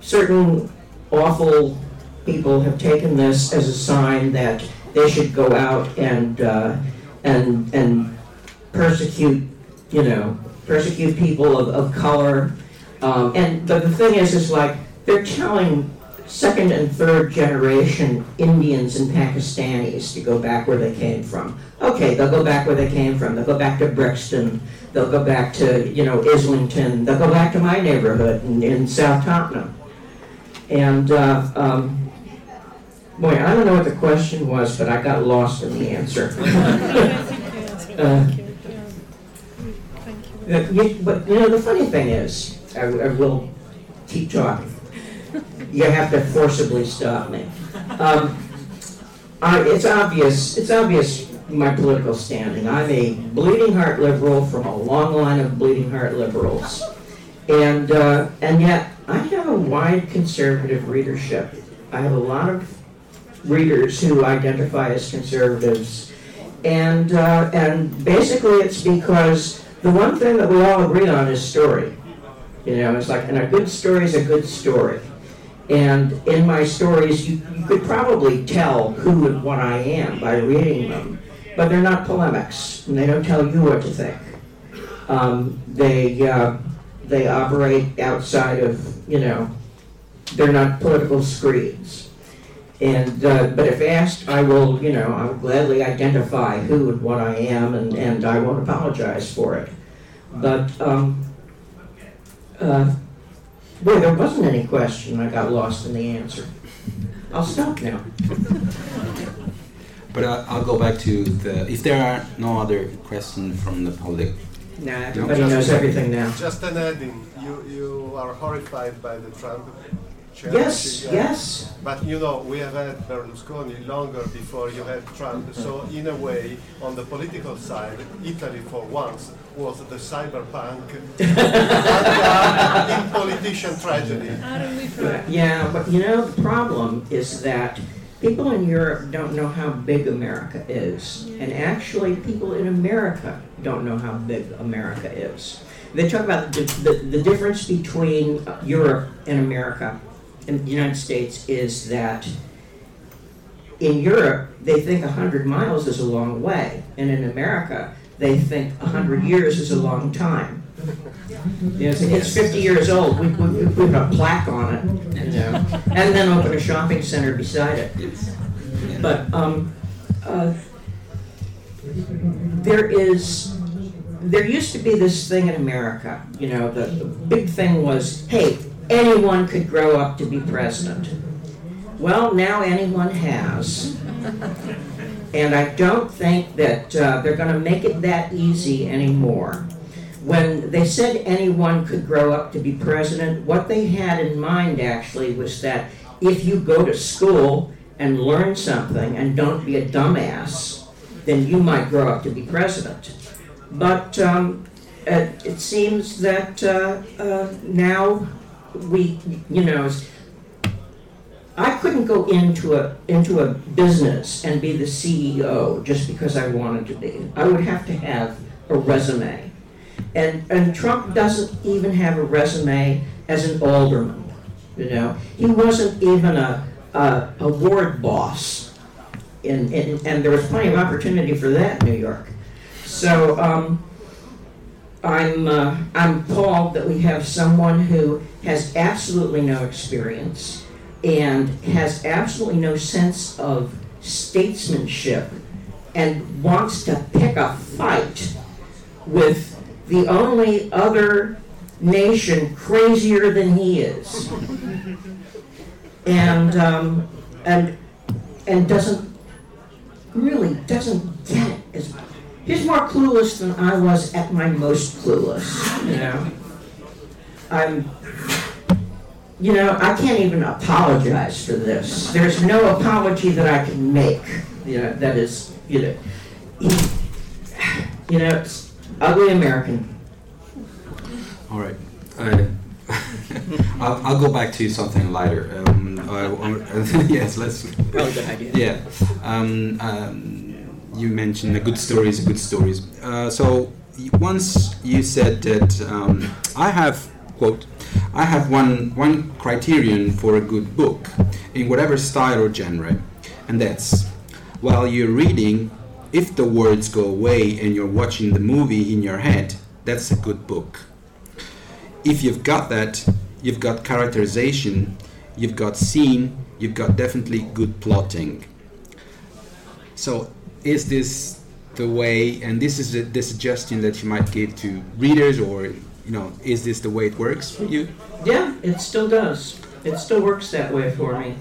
Speaker 5: certain awful people have taken this as a sign that they should go out and, uh, and, and persecute, you know, persecute people of, of color. Um, and but the thing is, is like they're telling second and third generation Indians and Pakistanis to go back where they came from. Okay, they'll go back where they came from. They'll go back to Brixton. They'll go back to you know Islington. They'll go back to my neighborhood in, in South Tottenham. And uh, um, boy, I don't know what the question was, but I got lost in the answer. [LAUGHS] uh, you- But, you know, the funny thing is, I, I will keep talking. You have to forcibly stop me. Um, I, it's obvious, it's obvious my political standing. I'm a bleeding heart liberal from a long line of bleeding heart liberals. And, uh, and yet, I have a wide conservative readership. I have a lot of readers who identify as conservatives. And, uh, and basically, it's because the one thing that we all agree on is story. You know, it's like, and a good story is a good story. And in my stories, you, you could probably tell who and what I am by reading them, but they're not polemics, and they don't tell you what to think. Um, they uh, they operate outside of you know, they're not political screeds. And uh, but if asked, I will you know I will gladly identify who and what I am, and, and I won't apologize for it. But um, uh, Boy, there wasn't any question. I got lost in the answer. I'll stop now.
Speaker 2: But uh, I'll go back to the. If there are no other questions from the public,
Speaker 5: Nah, everybody knows everything now.
Speaker 4: Just an adding, you, you are horrified by the Trump
Speaker 5: Yes,
Speaker 4: yeah.
Speaker 5: yes.
Speaker 4: But you know, we have had Berlusconi longer before you had Trump. So in a way, on the political side, Italy for once was the cyberpunk [LAUGHS] uh, in politician tragedy.
Speaker 5: Yeah, but you know, the problem is that people in Europe don't know how big America is. And actually, people in America don't know how big America is. They talk about the, the, the difference between Europe and America in the United States is that in Europe, they think 100 miles is a long way. And in America, they think 100 years is a long time. You know, it's, it's 50 years old. We, we, we put a plaque on it, you know, and then open a shopping center beside it. But um, uh, there is, there used to be this thing in America. You know, the, the big thing was, hey, anyone could grow up to be president. Well, now anyone has. And I don't think that uh, they're going to make it that easy anymore. When they said anyone could grow up to be president, what they had in mind actually was that if you go to school and learn something and don't be a dumbass, then you might grow up to be president. But um, it, it, seems that uh, uh, now we, you know, I couldn't go into a into a business and be the CEO just because I wanted to be. I would have to have a resume, and and Trump doesn't even have a resume as an alderman. You know, he wasn't even a a, a ward boss, in, in, and there was plenty of opportunity for that in New York. So. Um, I'm, uh, I'm appalled that we have someone who has absolutely no experience and has absolutely no sense of statesmanship and wants to pick a fight with the only other nation crazier than he is. And, um, and, and doesn't, really doesn't get it as He's more clueless than I was at my most clueless. You know, I'm. You know, I can't even apologize for this. There's no apology that I can make. You know, that is, you know, he, you know, it's ugly American.
Speaker 2: All right. Uh, [LAUGHS] I'll, I'll go back to something lighter. Um, uh, [LAUGHS] yes, let's.
Speaker 5: Probably good idea.
Speaker 2: Yeah. Um, um, you mentioned a good a good story. Uh, so once you said that um, I have quote I have one one criterion for a good book in whatever style or genre, and that's while you're reading, if the words go away and you're watching the movie in your head, that's a good book. If you've got that, you've got characterization, you've got scene, you've got definitely good plotting. So is this the way and this is the, the, suggestion that you might give to readers or you know is this the way it works for you?
Speaker 5: Yeah it still does. It still works that way for me.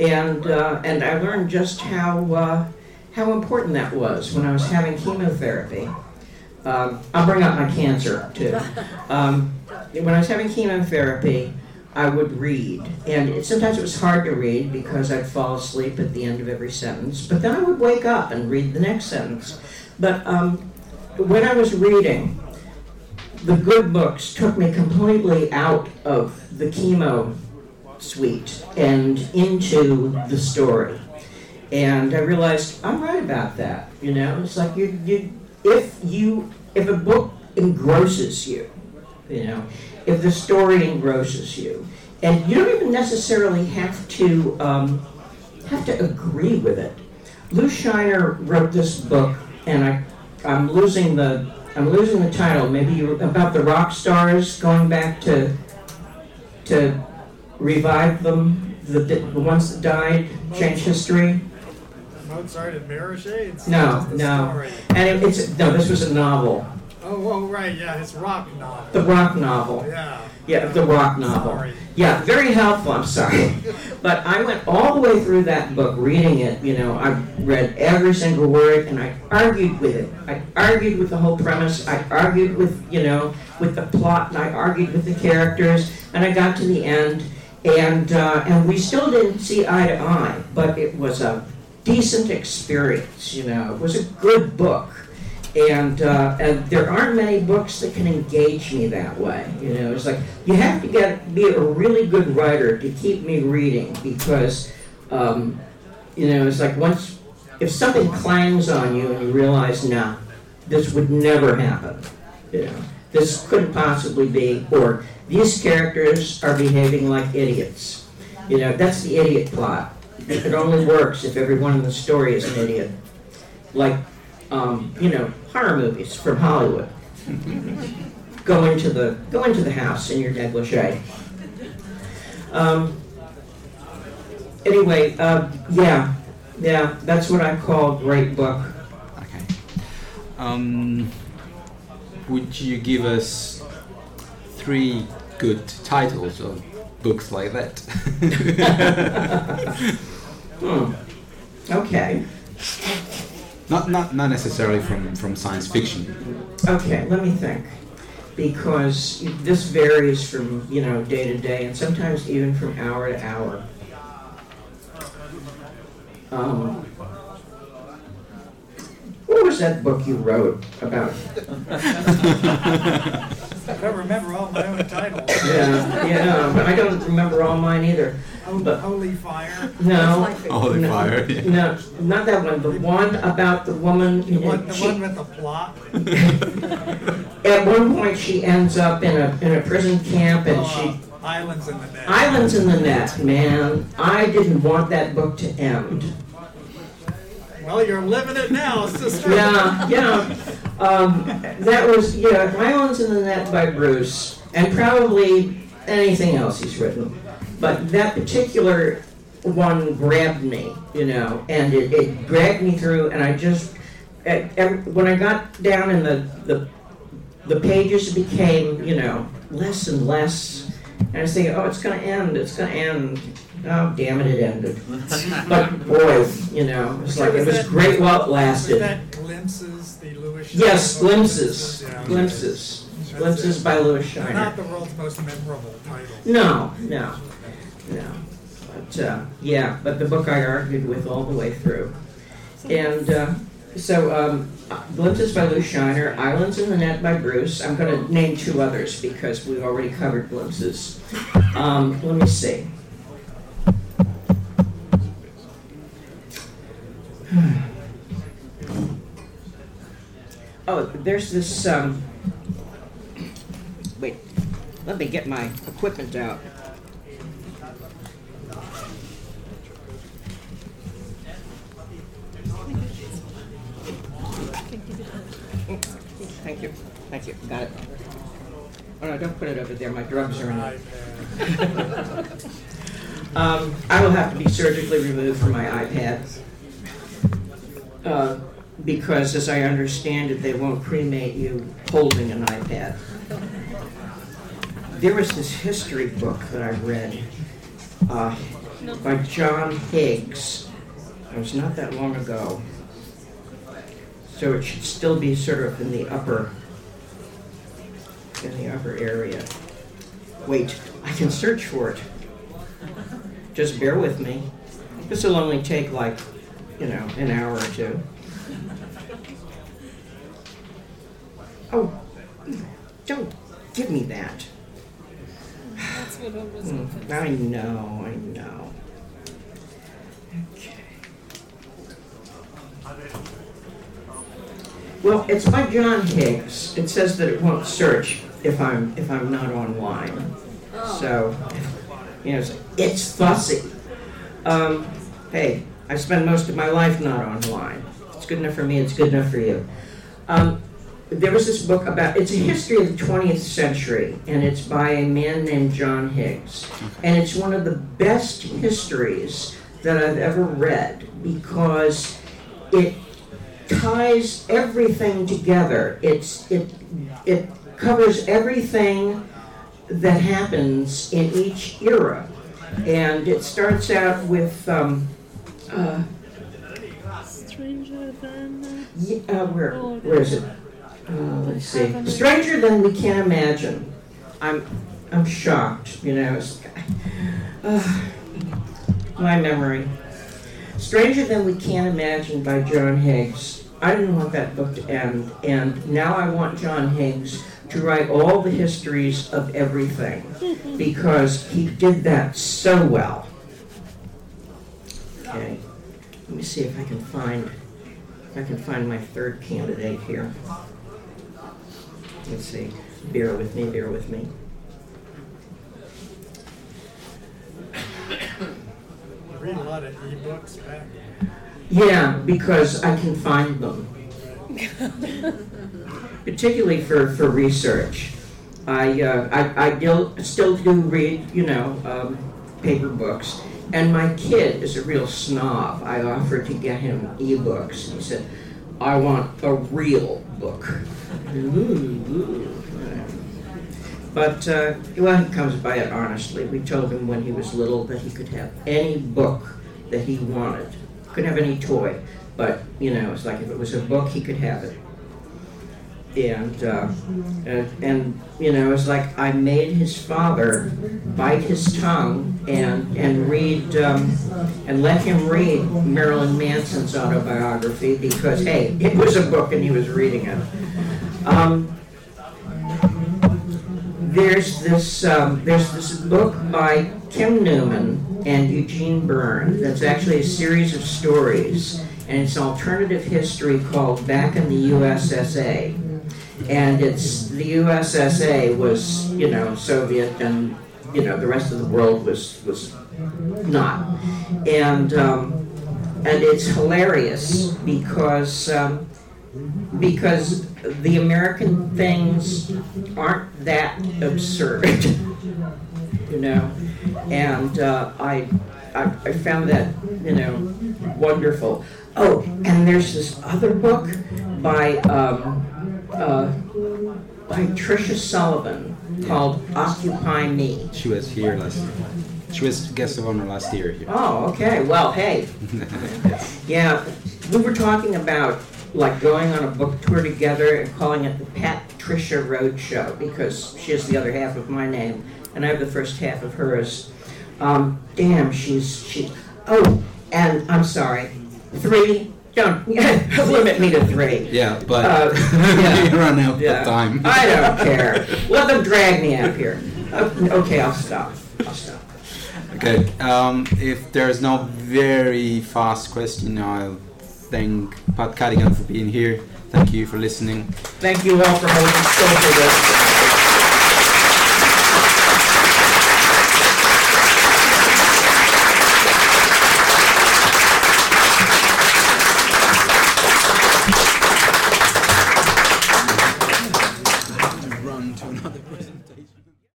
Speaker 5: And uh, and i learned just how uh, how important that was when i was having chemotherapy. Um, i'll bring up my cancer too. Um, when i was having chemotherapy I would read. And sometimes it was hard to read because I'd fall asleep at the end of every sentence, but then I would wake up and read the next sentence. But um, when I was reading, the good books took me completely out of the chemo suite and into the story. And I realized I'm right about that. You know, it's like you, you if you if a book engrosses you, you know, if the story engrosses you, and you don't even necessarily have to um, have to agree with it. Lew Shiner wrote this book, and I I'm losing the I'm losing the title. Maybe you about the rock stars going back to to revive them, the, the ones that died, change history.
Speaker 6: Mozart and Mirrorshades? It's
Speaker 5: No, no. And it, it's no, this was a novel,
Speaker 6: Oh, oh, right, yeah, his rock novel.
Speaker 5: the rock novel.
Speaker 6: Yeah.
Speaker 5: Yeah, the rock novel.
Speaker 6: Sorry.
Speaker 5: Yeah, very helpful. I'm sorry, but I went all the way through that book, reading it. You know, I read every single word, and I argued with it. I argued with the whole premise. I argued with you know with the plot, and I argued with the characters, and I got to the end, and uh, and we still didn't see eye to eye, but it was a decent experience. You know, it was a good book. And, uh, and there aren't many books that can engage me that way. You know, it's like you have to get be a really good writer to keep me reading because, um, you know, it's like once if something clangs on you and you realize, nah, this would never happen. You know, this couldn't possibly be, or these characters are behaving like idiots. You know, that's the idiot plot. It only works if everyone in the story is an idiot. Like um, you know, horror movies from Hollywood. go into the go into the house in your negligee. Um, anyway, uh, yeah, yeah, that's what I call great book.
Speaker 2: Okay. Um, would you give us three good titles of books like that? [LAUGHS]
Speaker 5: Hmm. Okay,
Speaker 2: not, not, not necessarily from, from science fiction.
Speaker 5: okay, let me think. Because this varies from you know day to day, and sometimes even from hour to hour. Um, what was that book you wrote about?
Speaker 6: I don't remember all my own titles.
Speaker 5: Yeah, yeah, but I don't remember all mine either.
Speaker 6: Holy, Holy Fire.
Speaker 5: No,
Speaker 2: Holy
Speaker 5: no,
Speaker 2: fire. yeah.
Speaker 5: no, not that one. The one about the woman.
Speaker 6: The one, the
Speaker 5: she-
Speaker 6: one with the plot. [LAUGHS]
Speaker 5: at one point, she ends up in a in a prison camp, and she
Speaker 6: Uh, Islands in the Net.
Speaker 5: islands in the net. Man, I didn't want that book to end.
Speaker 6: Well, you're living it now, sister.
Speaker 5: Yeah, yeah. Um, that was yeah, Islands in the Net by Bruce, and probably anything else he's written. But that particular one grabbed me, you know, and it, it dragged me through, and I just at, every, when I got down in the, the the pages became, you know, less and less. And I was thinking, oh, it's going to end, it's going to end. Oh, damn it, it ended. But boy, you know, it's like it was great while it
Speaker 6: Was
Speaker 5: lasted.
Speaker 6: that Glimpses, the Lewis
Speaker 5: Yes, glimpses,
Speaker 6: Yeah.
Speaker 5: glimpses,
Speaker 6: That's
Speaker 5: glimpses by
Speaker 6: Lewis
Speaker 5: Shiner.
Speaker 6: Not the world's most memorable title.
Speaker 5: No, no, no. But uh, yeah, but the book I argued with all the way through. And uh, so, um, Glimpses by Lew Shiner, Islands in the Net by Bruce. I'm going to name two others because we've already covered Glimpses. Um, let me see. [SIGHS] Oh, there's this. Um, wait, let me get my equipment out. Thank you. Thank you. Got it. Oh no, don't put it over there. My drugs are in it. [LAUGHS] Um, I will have to be surgically removed from my iPad. Uh, because as I understand it, they won't cremate you holding an iPad. There was this history book that I read uh, by John Higgs. It was not that long ago. So it should still be sort of in the upper in the upper area. Wait, I can search for it. Just bear with me. This will only take like, you know, an hour or two. Oh, don't give me that.
Speaker 3: That's what I was
Speaker 5: Mm, I know, I know. Okay. Well, it's by John Higgs. It says that it won't search if I'm if I'm not online. So, you know, it's, it's fussy. Um, hey, I spend most of my life not online. It's good enough for me. It's good enough for you. Um, there was this book about it's a history of the 20th century and it's by a man named john higgs and it's one of the best histories that i've ever read because it ties everything together it's it it covers everything that happens in each era and it starts out with um, uh,
Speaker 3: Stranger than.
Speaker 5: yeah, uh, where where is it uh, let's see. Stranger than we can imagine. I'm, I'm shocked. You know, uh, my memory. Stranger than we can imagine by John Higgs. I didn't want that book to end, and now I want John Higgs to write all the histories of everything [LAUGHS] because he did that so well. Okay, let me see if I can find if I can find my third candidate here. Let's see. Bear with me, bear with me.
Speaker 6: You read a lot of ebooks back.
Speaker 5: Yeah, because I can find them. [LAUGHS] Particularly for, for research. I, uh, I, I still, still do read, you know, um, paper books. And my kid is a real snob. I offered to get him ebooks. And he said, I want a real book. But, uh, well, he comes by it honestly. We told him when he was little that he could have any book that he wanted. Couldn't have any toy, but, you know, it's like if it was a book, he could have it. And, uh, and, and, you know, it's like I made his father bite his tongue and, and read, um, and let him read Marilyn Manson's autobiography because, hey, it was a book and he was reading it. Um, there's this um, there's this book by Kim Newman and Eugene Byrne that's actually a series of stories, and it's alternative history called Back in the USSA. And it's the USSA was you know Soviet and you know the rest of the world was was not, and um, and it's hilarious because. Um, because the American things aren't that absurd, [LAUGHS] you know. And uh, I, I, I found that you know wonderful. Oh, and there's this other book by um, uh, by Tricia Sullivan called "Occupy Me."
Speaker 2: She was here last year. She was guest of honor last year here.
Speaker 5: Oh, okay. Well, hey, [LAUGHS] yeah, we were talking about like going on a book tour together and calling it the Pat Tricia Road Show because she has the other half of my name and I have the first half of hers. Um, damn, she's she. Oh, and I'm sorry, three. Don't [LAUGHS] limit me to three.
Speaker 2: Yeah, but
Speaker 5: Uh, [LAUGHS] yeah.
Speaker 2: we run out
Speaker 5: Yeah.
Speaker 2: of time.
Speaker 5: I don't care. Let them drag me up here. Uh, Okay, I'll stop. I'll stop.
Speaker 2: Okay, um, if there's no very fast question, I'll thank Pat Cadigan for being here. Thank you for listening.
Speaker 5: Thank you all for holding still for this.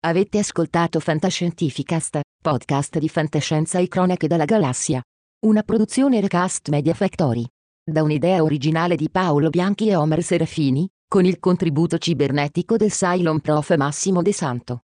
Speaker 7: Avete ascoltato Fantascientificast, podcast di fantascienza e cronache dalla galassia. Una produzione Recast Media Factory. Da un'idea originale di Paolo Bianchi e Omer Serafini, con il contributo cibernetico del Cylon Prof Massimo De Santo.